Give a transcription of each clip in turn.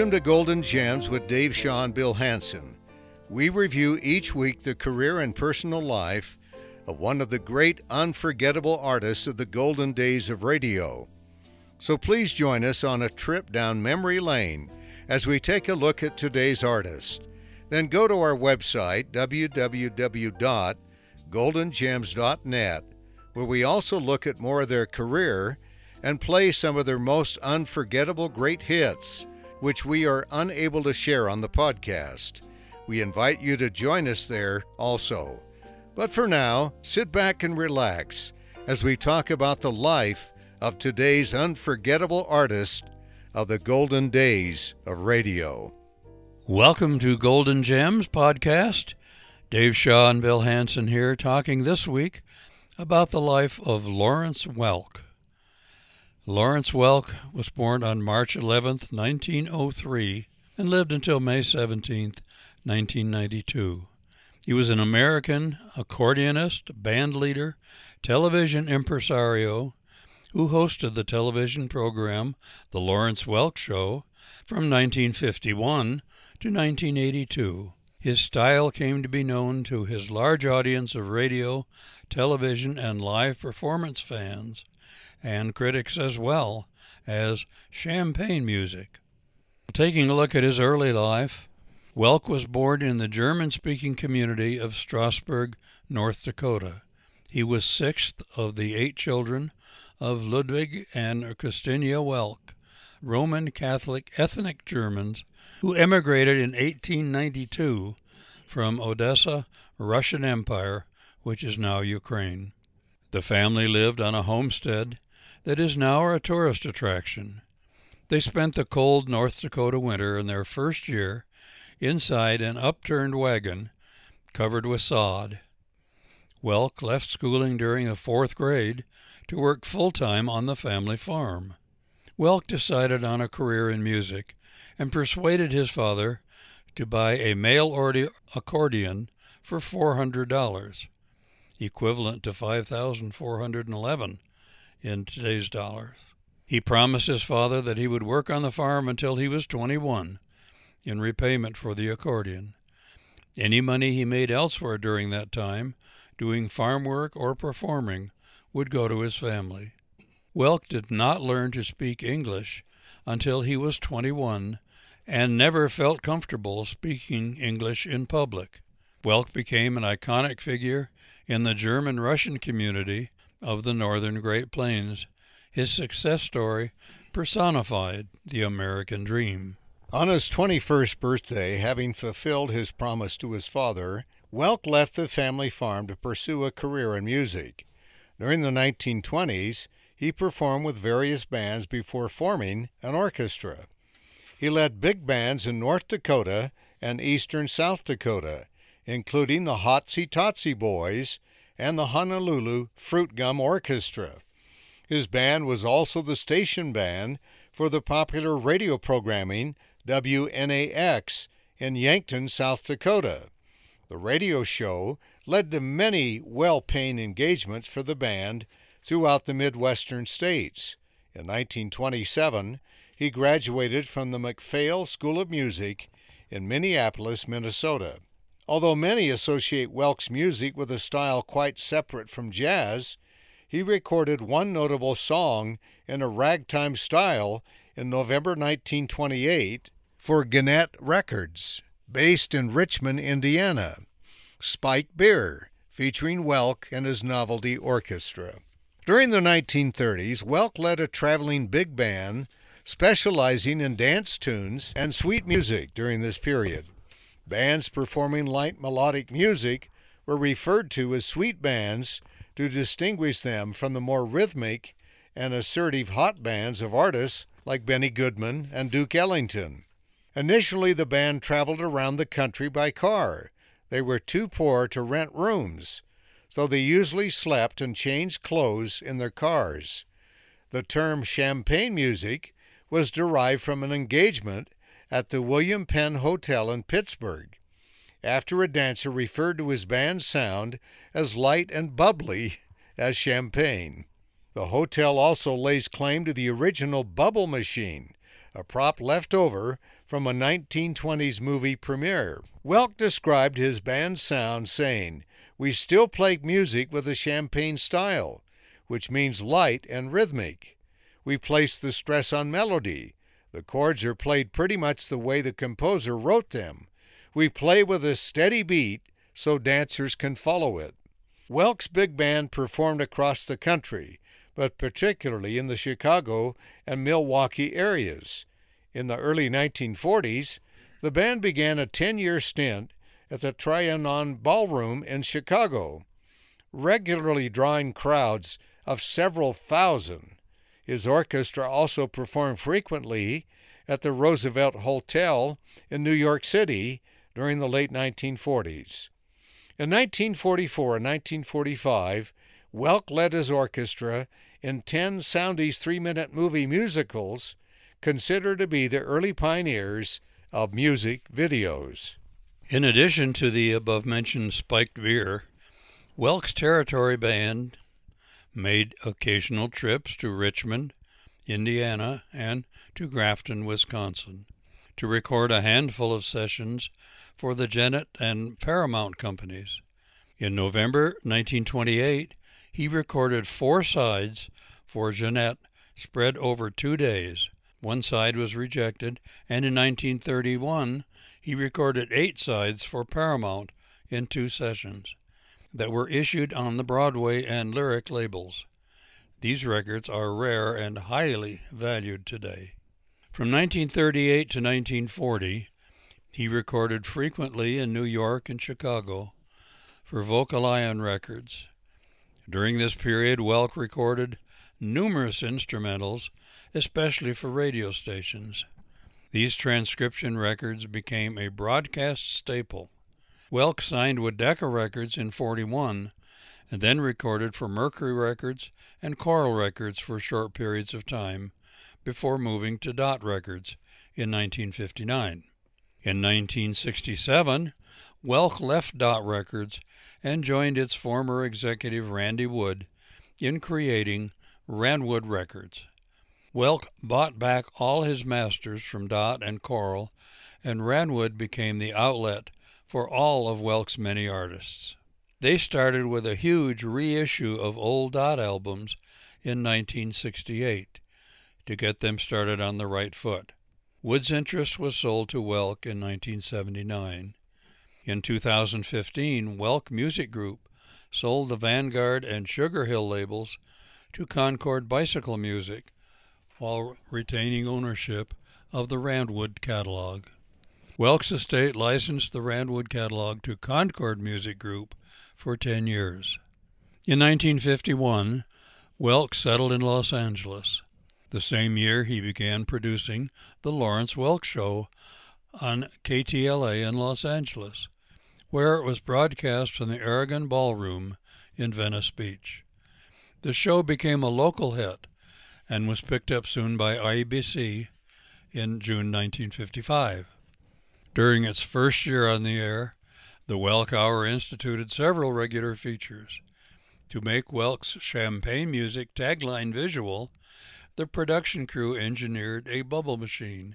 Welcome to Golden Gems with Dave Shaw and Bill Hanson. We review each week the career and personal life of one of the great unforgettable artists of the golden days of radio. So please join us on a trip down memory lane as we take a look at today's artist. Then go to our website, www.goldengems.net, where we also look at more of their career and play some of their most unforgettable great hits, which we are unable to share on the podcast. We invite you to join us there also. But for now, sit back and relax as we talk about the life of today's unforgettable artist of the golden days of radio. Welcome to Golden Gems podcast. Dave Shaw and Bill Hanson here talking this week about the life of Lawrence Welk. Lawrence Welk was born on March 11, 1903, and lived until May 17, 1992. He was an American accordionist, band leader, television impresario who hosted the television program The Lawrence Welk Show from 1951 to 1982. His style came to be known to his large audience of radio, television, and live performance fans and critics as well as champagne music. Taking a look at his early life, Welk was born in the German speaking community of Strasburg, North Dakota. He was sixth of the eight children of Ludwig and Christina Welk, Roman Catholic ethnic Germans who emigrated in 1892 from Odessa, Russian Empire, which is now Ukraine. The family lived on a homestead that is now a tourist attraction. They spent the cold North Dakota winter in their first year inside an upturned wagon covered with sod. Welk left schooling during the fourth grade to work full time on the family farm. Welk decided on a career in music and persuaded his father to buy a mail accordion for $400, equivalent to 5411 in today's dollars. He promised his father that he would work on the farm until he was 21 in repayment for the accordion. Any money he made elsewhere during that time, doing farm work or performing, would go to his family. Welk did not learn to speak English until he was 21 and never felt comfortable speaking English in public. Welk became an iconic figure in the German Russian community of the northern Great Plains. His success story personified the American dream. On his 21st birthday, having fulfilled his promise to his father, Welk left the family farm to pursue a career in music. During the 1920s, he performed with various bands before forming an orchestra. He led big bands in North Dakota and eastern South Dakota, including the Hotsy Totsy Boys and the Honolulu Fruit Gum Orchestra. His band was also the station band for the popular radio programming WNAX in Yankton, South Dakota. The radio show led to many well paying engagements for the band throughout the Midwestern states. In 1927, he graduated from the MacPhail School of Music in Minneapolis, Minnesota. Although many associate Welk's music with a style quite separate from jazz, he recorded one notable song in a ragtime style in November 1928 for Gennett Records, based in Richmond, Indiana. Spike Beer, featuring Welk and his novelty orchestra. During the 1930s, Welk led a traveling big band specializing in dance tunes and sweet music during this period. Bands performing light melodic music were referred to as sweet bands to distinguish them from the more rhythmic and assertive hot bands of artists like Benny Goodman and Duke Ellington. Initially, the band traveled around the country by car. They were too poor to rent rooms, so they usually slept and changed clothes in their cars. The term champagne music was derived from an engagement at the William Penn Hotel in Pittsburgh, after a dancer referred to his band's sound as light and bubbly as champagne. The hotel also lays claim to the original bubble machine, a prop left over from a 1920s movie premiere. Welk described his band's sound saying, We still play music with a champagne style, which means light and rhythmic. We place the stress on melody. The chords are played pretty much the way the composer wrote them. We play with a steady beat so dancers can follow it. Welk's big band performed across the country, but particularly in the Chicago and Milwaukee areas. In the early 1940s, the band began a 10 year stint at the Trianon Ballroom in Chicago, regularly drawing crowds of several thousand. His orchestra also performed frequently at the Roosevelt Hotel in New York City during the late 1940s. In 1944 and 1945, Welk led his orchestra in 10 Soundies three minute movie musicals, considered to be the early pioneers of music videos. In addition to the above mentioned spiked beer, Welk's Territory Band made occasional trips to Richmond, Indiana, and to Grafton, Wisconsin, to record a handful of sessions for the Gennett and Paramount companies. In November 1928, he recorded four sides for Gennett spread over two days. One side was rejected, and in 1931, he recorded eight sides for Paramount in two sessions that were issued on the Broadway and Lyric labels. These records are rare and highly valued today. From 1938 to 1940, he recorded frequently in New York and Chicago for Vocalion Records. During this period, Welk recorded numerous instrumentals, especially for radio stations. These transcription records became a broadcast staple. Welk signed with Decca Records in 41 and then recorded for Mercury Records and Coral Records for short periods of time before moving to Dot Records in 1959. In 1967, Welk left Dot Records and joined its former executive Randy Wood in creating Ranwood Records. Welk bought back all his masters from Dot and Coral, and Ranwood became the outlet for all of Welk's many artists. They started with a huge reissue of old Dot albums in 1968 to get them started on the right foot. Wood's interest was sold to Welk in 1979. In 2015, Welk Music Group sold the Vanguard and Sugar Hill labels to Concord Bicycle Music while retaining ownership of the Ranwood catalog. Welk's estate licensed the Ranwood catalog to Concord Music Group for 10 years. In 1951, Welk settled in Los Angeles. The same year, he began producing The Lawrence Welk Show on KTLA in Los Angeles, where it was broadcast from the Aragon Ballroom in Venice Beach. The show became a local hit and was picked up soon by ABC in June 1955. During its first year on the air, the Welk Hour instituted several regular features. To make Welk's champagne music tagline visual, the production crew engineered a bubble machine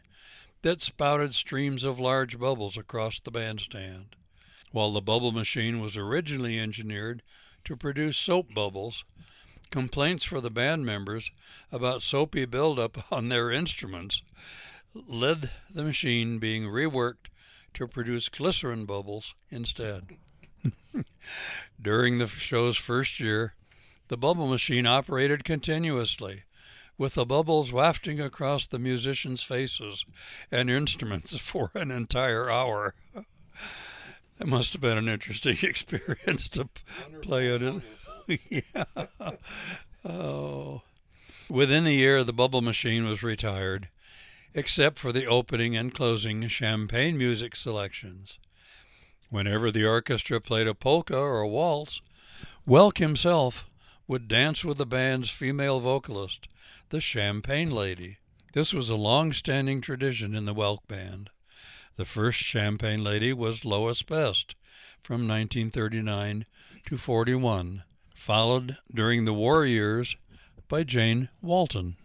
that spouted streams of large bubbles across the bandstand. While the bubble machine was originally engineered to produce soap bubbles, complaints for the band members about soapy buildup on their instruments led the machine being reworked to produce glycerin bubbles instead. During the show's first year, the bubble machine operated continuously, with the bubbles wafting across the musicians' faces and instruments for an entire hour. That must have been an interesting experience to play it. yeah. Oh. Within the year, the bubble machine was retired, except for the opening and closing champagne music selections. Whenever the orchestra played a polka or a waltz, Welk himself would dance with the band's female vocalist, the Champagne Lady. This was a long standing tradition in the Welk Band. The first Champagne Lady was Lois Best from 1939 to 41, followed during the war years by Jane Walton.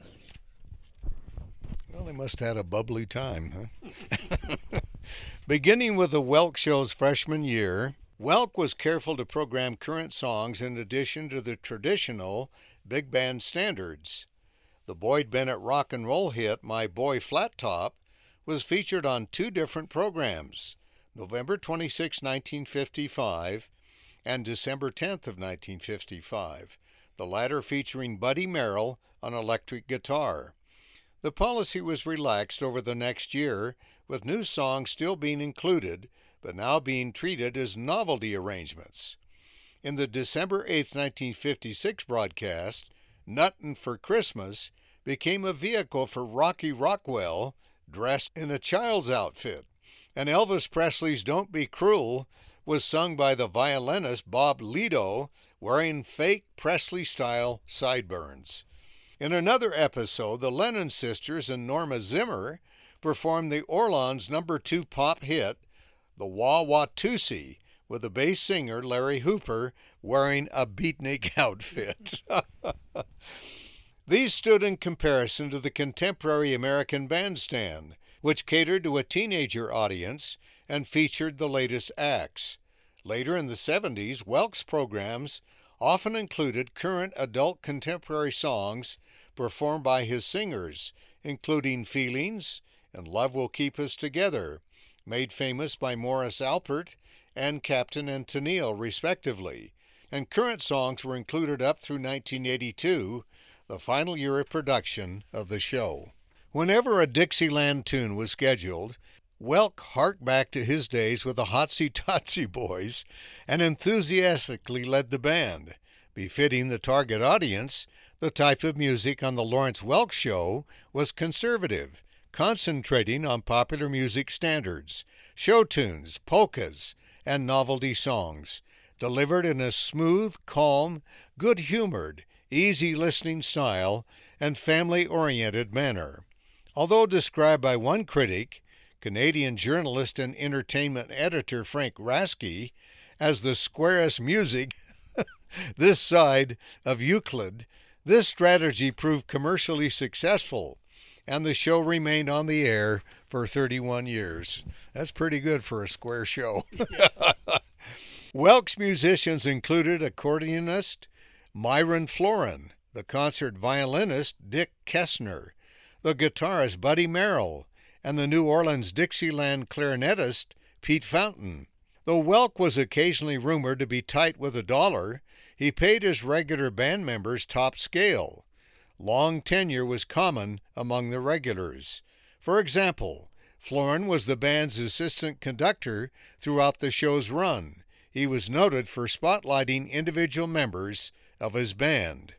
Well, they must have had a bubbly time, huh? Beginning with the Welk Show's freshman year, Welk was careful to program current songs in addition to the traditional big band standards. The Boyd Bennett rock and roll hit My Boy Flat Top was featured on two different programs, November 26, 1955 and December 10th of 1955, the latter featuring Buddy Merrill on electric guitar. The policy was relaxed over the next year, with new songs still being included, but now being treated as novelty arrangements. In the December 8, 1956 broadcast, Nuttin' for Christmas became a vehicle for Rocky Rockwell dressed in a child's outfit, and Elvis Presley's Don't Be Cruel was sung by the violinist Bob Lido wearing fake Presley style sideburns. In another episode, the Lennon sisters and Norma Zimmer performed the Orlons' number two pop hit, The Wah Watusi, with the bass singer Larry Hooper wearing a beatnik outfit. These stood in comparison to the contemporary American Bandstand, which catered to a teenager audience and featured the latest acts. Later in the 70s, Welk's programs often included current adult contemporary songs performed by his singers, including Feelings and Love Will Keep Us Together, made famous by Morris Albert and Captain and Tennille, respectively. And current songs were included up through 1982, the final year of production of the show. Whenever a Dixieland tune was scheduled, Welk harked back to his days with the Hotsy Totsy Boys and enthusiastically led the band. Befitting the target audience, the type of music on the Lawrence Welk Show was conservative, concentrating on popular music standards, show tunes, polkas, and novelty songs, delivered in a smooth, calm, good humored, easy listening style and family oriented manner. Although described by one critic, Canadian journalist and entertainment editor Frank Rasky, as the squarest music this side of Euclid, this strategy proved commercially successful, and the show remained on the air for 31 years. That's pretty good for a square show. Welk's musicians included accordionist Myron Floren, the concert violinist Dick Kesner, the guitarist Buddy Merrill, and the New Orleans Dixieland clarinetist Pete Fountain. Though Welk was occasionally rumored to be tight with a dollar, he paid his regular band members top scale. Long tenure was common among the regulars. For example, Floren was the band's assistant conductor throughout the show's run. He was noted for spotlighting individual members of his band.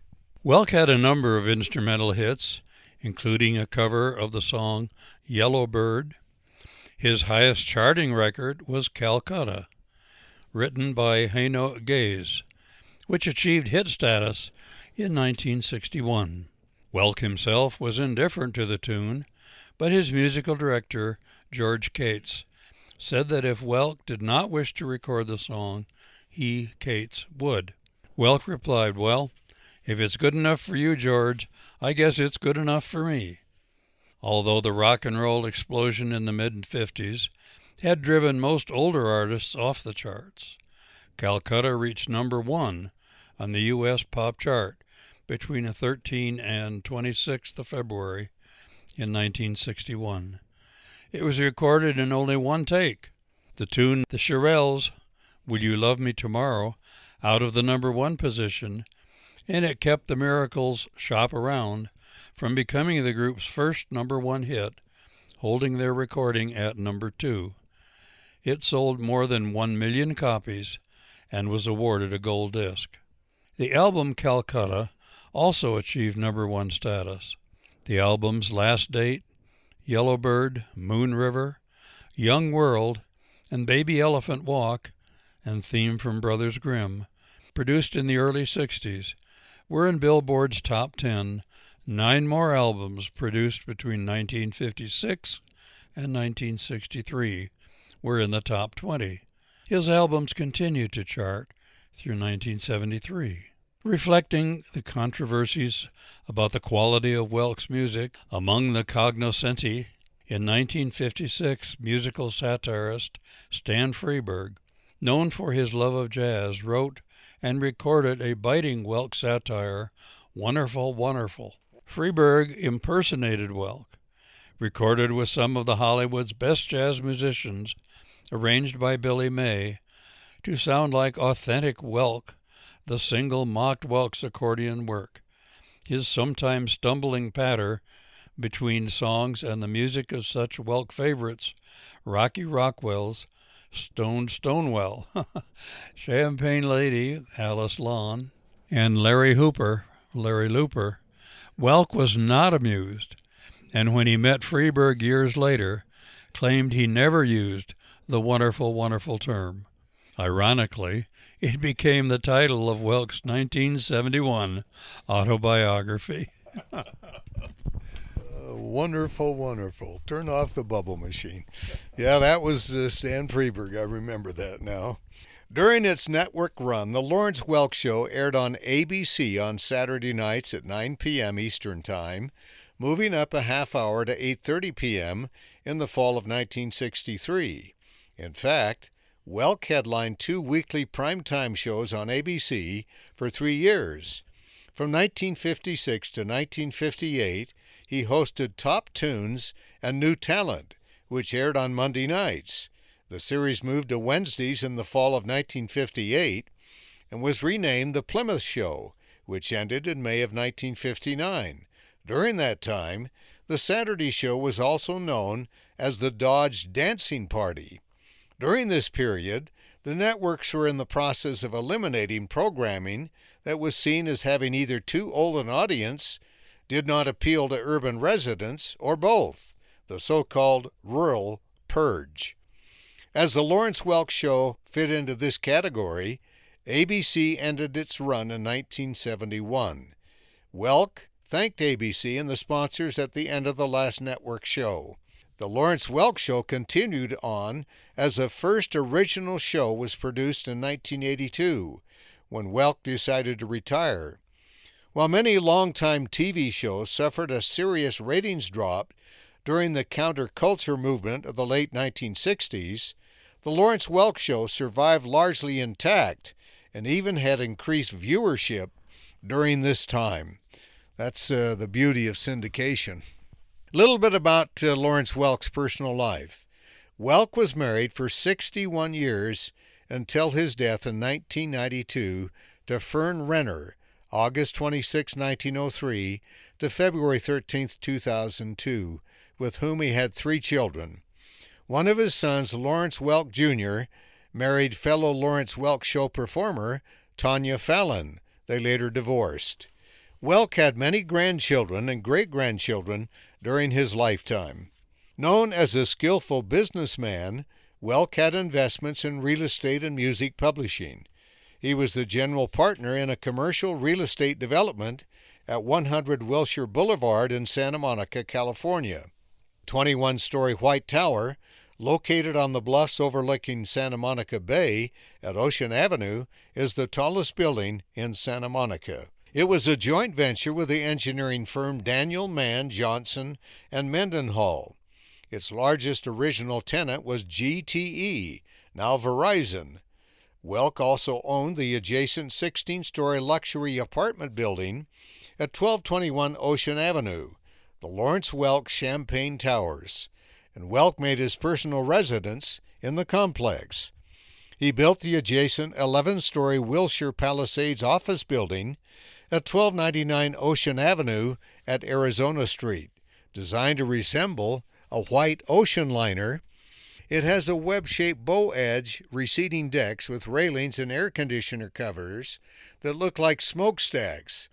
Welk had a number of instrumental hits, including a cover of the song Yellow Bird. His highest charting record was Calcutta, written by Heino Gaze, which achieved hit status in 1961. Welk himself was indifferent to the tune, but his musical director, George Cates, said that if Welk did not wish to record the song, he, Cates, would. Welk replied, Well, if it's good enough for you, George, I guess it's good enough for me. Although the rock and roll explosion in the mid 50s had driven most older artists off the charts, Calcutta reached number one on the U.S. pop chart between the 13th and 26th of February in 1961. It was recorded in only one take. The tune The Shirelles, Will You Love Me Tomorrow, out of the number one position and it kept the Miracles' Shop Around from becoming the group's first number one hit, holding their recording at number two. It sold more than one million copies and was awarded a gold disc. The album Calcutta also achieved number one status. The album's last date, Yellowbird, Moon River, Young World, and Baby Elephant Walk, and theme from Brothers Grimm, produced in the early 60s, were in Billboard's top 10. Nine more albums produced between 1956 and 1963 were in the top 20. His albums continued to chart through 1973. Reflecting the controversies about the quality of Welk's music among the cognoscenti. In 1956, musical satirist Stan Freberg, known for his love of jazz, wrote and recorded a biting Welk satire, Wonderful, Wonderful. Freberg impersonated Welk, recorded with some of the Hollywood's best jazz musicians, arranged by Billy May, to sound like authentic Welk the single mocked Welk's accordion work. His sometimes stumbling patter between songs and the music of such Welk favorites, Rocky Rockwell's Stone Stonewell, Champagne Lady, Alice Lon, and Larry Hooper, Larry Looper, Welk was not amused, and when he met Freberg years later, claimed he never used the wonderful, wonderful term. Ironically, it became the title of Welk's 1971 autobiography. uh, wonderful, wonderful. Turn off the bubble machine. Yeah, that was uh, Stan Freberg. I remember that now. During its network run, The Lawrence Welk Show aired on ABC on Saturday nights at 9 p.m. Eastern Time, moving up a half hour to 8:30 p.m. in the fall of 1963. In fact, Welk headlined two weekly primetime shows on ABC for three years. From 1956 to 1958, he hosted Top Tunes and New Talent, which aired on Monday nights. The series moved to Wednesdays in the fall of 1958 and was renamed The Plymouth Show, which ended in May of 1959. During that time, the Saturday show was also known as the Dodge Dancing Party. During this period, the networks were in the process of eliminating programming that was seen as having either too old an audience, did not appeal to urban residents, or both, the so called rural purge. As the Lawrence Welk Show fit into this category, ABC ended its run in 1971. Welk thanked ABC and the sponsors at the end of the last network show. The Lawrence Welk Show continued on as the first original show was produced in 1982, when Welk decided to retire. While many longtime TV shows suffered a serious ratings drop during the counterculture movement of the late 1960s, the Lawrence Welk Show survived largely intact and even had increased viewership during this time. That's uh, the beauty of syndication. Little bit about uh, Lawrence Welk's personal life. Welk was married for 61 years until his death in 1992 to Fern Renner, August 26, 1903 to February 13, 2002, with whom he had three children. One of his sons, Lawrence Welk Jr., married fellow Lawrence Welk show performer Tanya Falan. They later divorced. Welk had many grandchildren and great grandchildren during his lifetime. Known as a skillful businessman, Welk had investments in real estate and music publishing. He was the general partner in a commercial real estate development at 100 Wilshire Boulevard in Santa Monica, California. 21 story White Tower, located on the bluffs overlooking Santa Monica Bay at Ocean Avenue, is the tallest building in Santa Monica. It was a joint venture with the engineering firm Daniel Mann Johnson and Mendenhall. Its largest original tenant was GTE, now Verizon. Welk also owned the adjacent 16 story luxury apartment building at 1221 Ocean Avenue, the Lawrence Welk Champagne Towers, and Welk made his personal residence in the complex. He built the adjacent 11 story Wilshire Palisades office building at 1299 Ocean Avenue at Arizona Street, designed to resemble a white ocean liner. It has a web shaped bow edge receding decks with railings and air conditioner covers that look like smokestacks.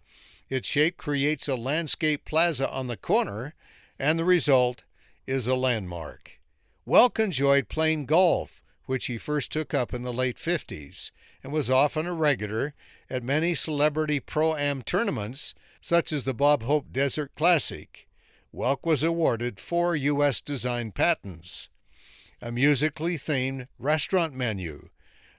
Its shape creates a landscape plaza on the corner, and the result is a landmark. Welk enjoyed playing golf, which he first took up in the late 50s, and was often a regular at many celebrity pro am tournaments, such as the Bob Hope Desert Classic. Welk was awarded four U.S. design patents a musically themed restaurant menu,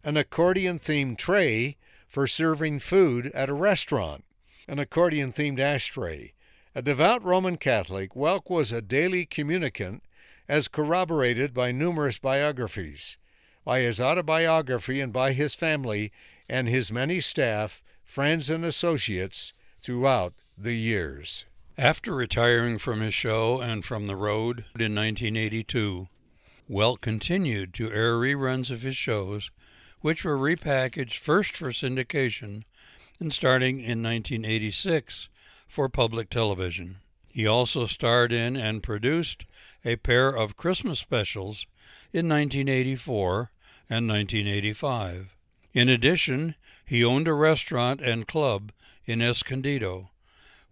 an accordion themed tray for serving food at a restaurant, an accordion themed ashtray. A devout Roman Catholic, Welk was a daily communicant, as corroborated by numerous biographies, by his autobiography, and by his family and his many staff, friends, and associates throughout the years. After retiring from his show and from the road in 1982, Welk continued to air reruns of his shows, which were repackaged first for syndication and starting in 1986 for public television. He also starred in and produced a pair of Christmas specials in 1984 and 1985. In addition, he owned a restaurant and club in Escondido,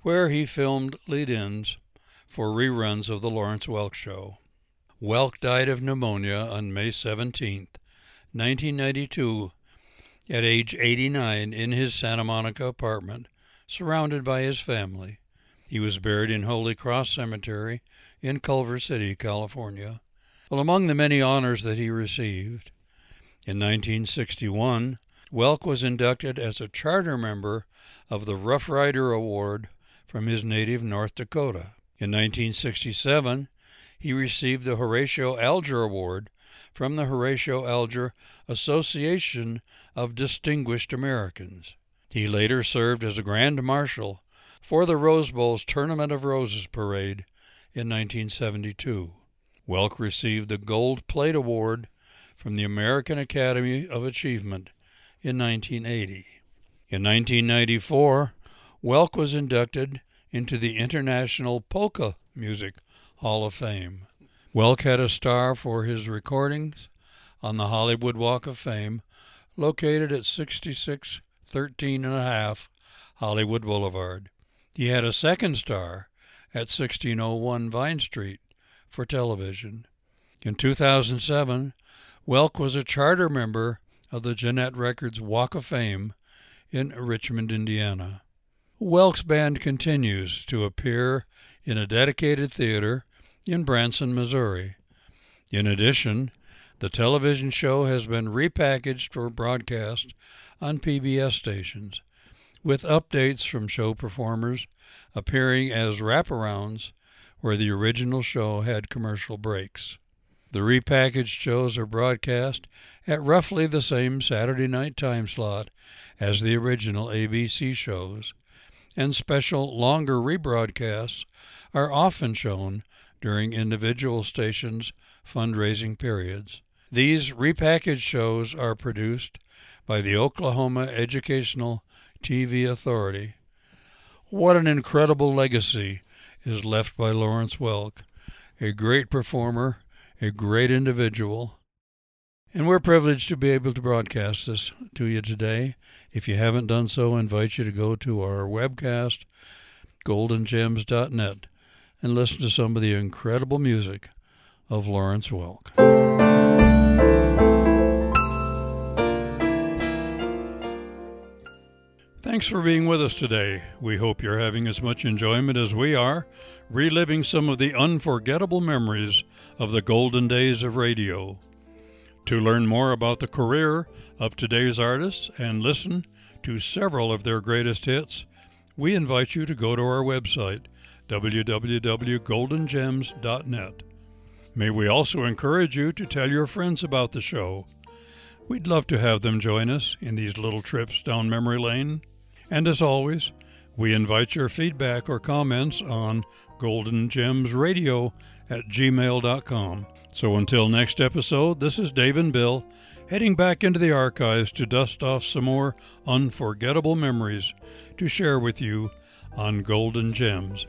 where he filmed lead ins for reruns of The Lawrence Welk Show. Welk died of pneumonia on May 17, 1992, at age 89 in his Santa Monica apartment, surrounded by his family. He was buried in Holy Cross Cemetery in Culver City, California. Well, among the many honors that he received, in 1961, Welk was inducted as a charter member of the Rough Rider Award from his native North Dakota. In 1967, he received the Horatio Alger Award from the Horatio Alger Association of Distinguished Americans. He later served as a Grand Marshal for the Rose Bowl's Tournament of Roses parade in 1972. Welk received the Gold Plate Award from the American Academy of Achievement in 1980. In 1994, Welk was inducted into the International Polka Music Hall of Fame. Welk had a star for his recordings on the Hollywood Walk of Fame, located at 6613 and a half Hollywood Boulevard. He had a second star at 1601 Vine Street for television. In 2007, Welk was a charter member of the Gennett Records Walk of Fame in Richmond, Indiana. Welk's band continues to appear in a dedicated theater in Branson, Missouri. In addition, the television show has been repackaged for broadcast on PBS stations, with updates from show performers appearing as wraparounds where the original show had commercial breaks. The repackaged shows are broadcast at roughly the same Saturday night time slot as the original ABC shows, and special longer rebroadcasts are often shown during individual stations' fundraising periods. These repackaged shows are produced by the Oklahoma Educational TV Authority. What an incredible legacy is left by Lawrence Welk, a great performer a great individual. And we're privileged to be able to broadcast this to you today. If you haven't done so, I invite you to go to our webcast, goldengems.net, and listen to some of the incredible music of Lawrence Welk. Thanks for being with us today. We hope you're having as much enjoyment as we are, reliving some of the unforgettable memories of the golden days of radio. To learn more about the career of today's artists and listen to several of their greatest hits, we invite you to go to our website, www.goldengems.net. May we also encourage you to tell your friends about the show. We'd love to have them join us in these little trips down memory lane. And as always, we invite your feedback or comments on Golden Gems Radio at gmail.com. So until next episode, this is Dave and Bill heading back into the archives to dust off some more unforgettable memories to share with you on Golden Gems.